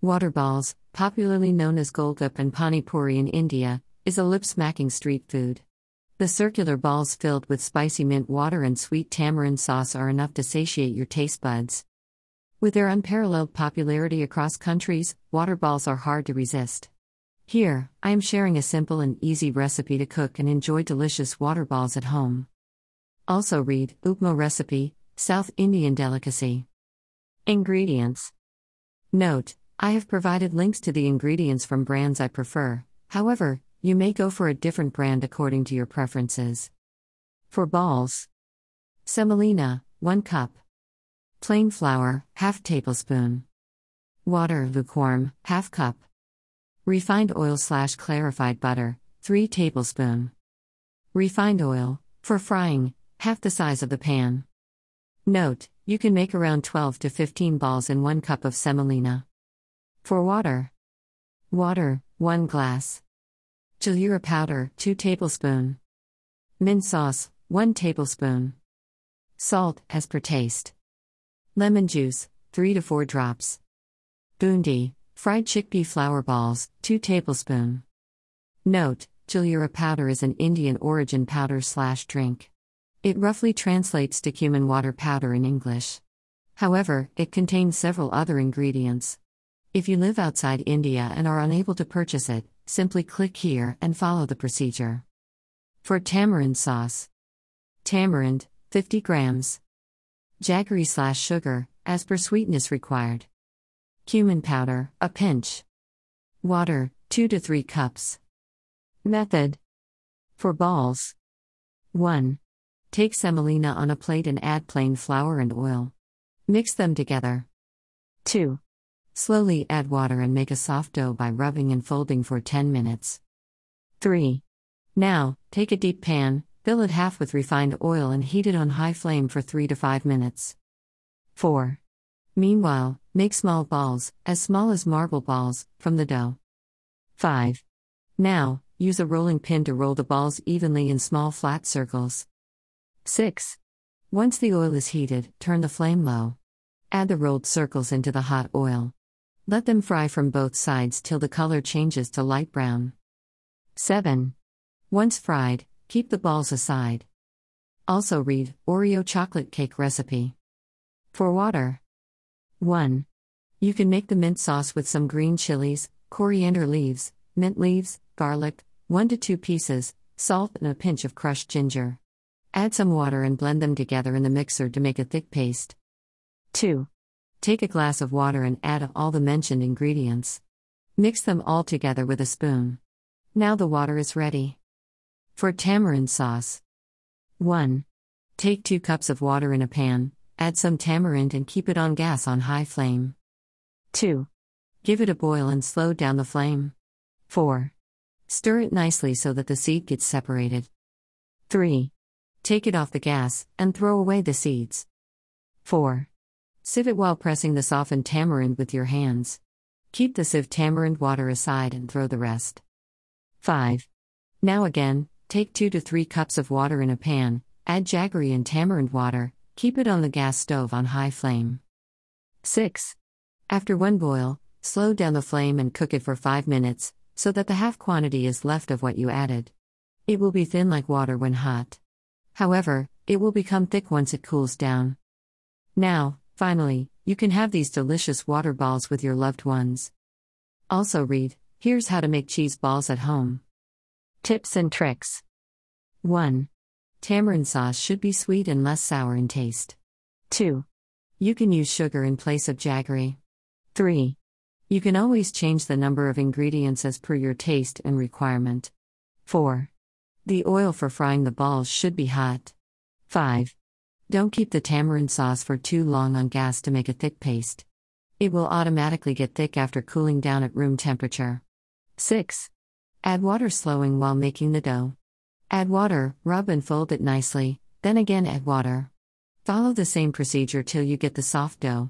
Water balls, popularly known as golgappe and pani puri in India, is a lip smacking street food. The circular balls filled with spicy mint water and sweet tamarind sauce are enough to satiate your taste buds. With their unparalleled popularity across countries, water balls are hard to resist. Here, I am sharing a simple and easy recipe to cook and enjoy delicious water balls at home. Also, read Upma recipe, South Indian delicacy. Ingredients Note I have provided links to the ingredients from brands I prefer, however, you may go for a different brand according to your preferences. For balls, semolina, 1 cup. Plain flour, half tablespoon. Water, lukewarm, half cup. Refined oil slash clarified butter, 3 tablespoon. Refined oil, for frying, half the size of the pan. Note, you can make around 12 to 15 balls in 1 cup of semolina. For water, water, 1 glass. Jaljeera powder, 2 tablespoon. Mint sauce, 1 tablespoon. Salt, as per taste. Lemon juice, 3 to 4 drops. Boondi, fried chickpea flour balls, 2 tablespoon. Note, Jaljeera powder is an Indian origin powder slash drink. It roughly translates to cumin water powder in English. However, it contains several other ingredients. If you live outside India and are unable to purchase it, simply click here and follow the procedure. For tamarind sauce, tamarind, 50 grams, jaggery slash sugar, as per sweetness required, cumin powder, a pinch, water, 2 to 3 cups. Method For balls 1. Take semolina on a plate and add plain flour and oil. Mix them together. 2. Slowly add water and make a soft dough by rubbing and folding for 10 minutes. 3. Now, take a deep pan, fill it half with refined oil and heat it on high flame for 3 to 5 minutes. 4. Meanwhile, make small balls, as small as marble balls, from the dough. 5. Now, use a rolling pin to roll the balls evenly in small flat circles. 6. Once the oil is heated, turn the flame low. Add the rolled circles into the hot oil. Let them fry from both sides till the color changes to light brown. 7. Once fried, keep the balls aside. Also read Oreo chocolate cake recipe. For water. 1. You can make the mint sauce with some green chilies, coriander leaves, mint leaves, garlic, 1 to 2 pieces, salt, and a pinch of crushed ginger. Add some water and blend them together in the mixer to make a thick paste. 2. Take a glass of water and add all the mentioned ingredients. Mix them all together with a spoon. Now the water is ready. For tamarind sauce 1. Take 2 cups of water in a pan, add some tamarind and keep it on gas on high flame. 2. Give it a boil and slow down the flame. 4. Stir it nicely so that the seed gets separated. 3. Take it off the gas and throw away the seeds. 4. Sieve it while pressing the softened tamarind with your hands. Keep the sieve tamarind water aside and throw the rest. 5. Now again, take 2 to 3 cups of water in a pan, add jaggery and tamarind water, keep it on the gas stove on high flame. 6. After one boil, slow down the flame and cook it for 5 minutes, so that the half quantity is left of what you added. It will be thin like water when hot. However, it will become thick once it cools down. Now, Finally, you can have these delicious water balls with your loved ones. Also, read Here's how to make cheese balls at home. Tips and tricks 1. Tamarind sauce should be sweet and less sour in taste. 2. You can use sugar in place of jaggery. 3. You can always change the number of ingredients as per your taste and requirement. 4. The oil for frying the balls should be hot. 5. Don't keep the tamarind sauce for too long on gas to make a thick paste. It will automatically get thick after cooling down at room temperature. 6. Add water slowing while making the dough. Add water, rub and fold it nicely, then again add water. Follow the same procedure till you get the soft dough.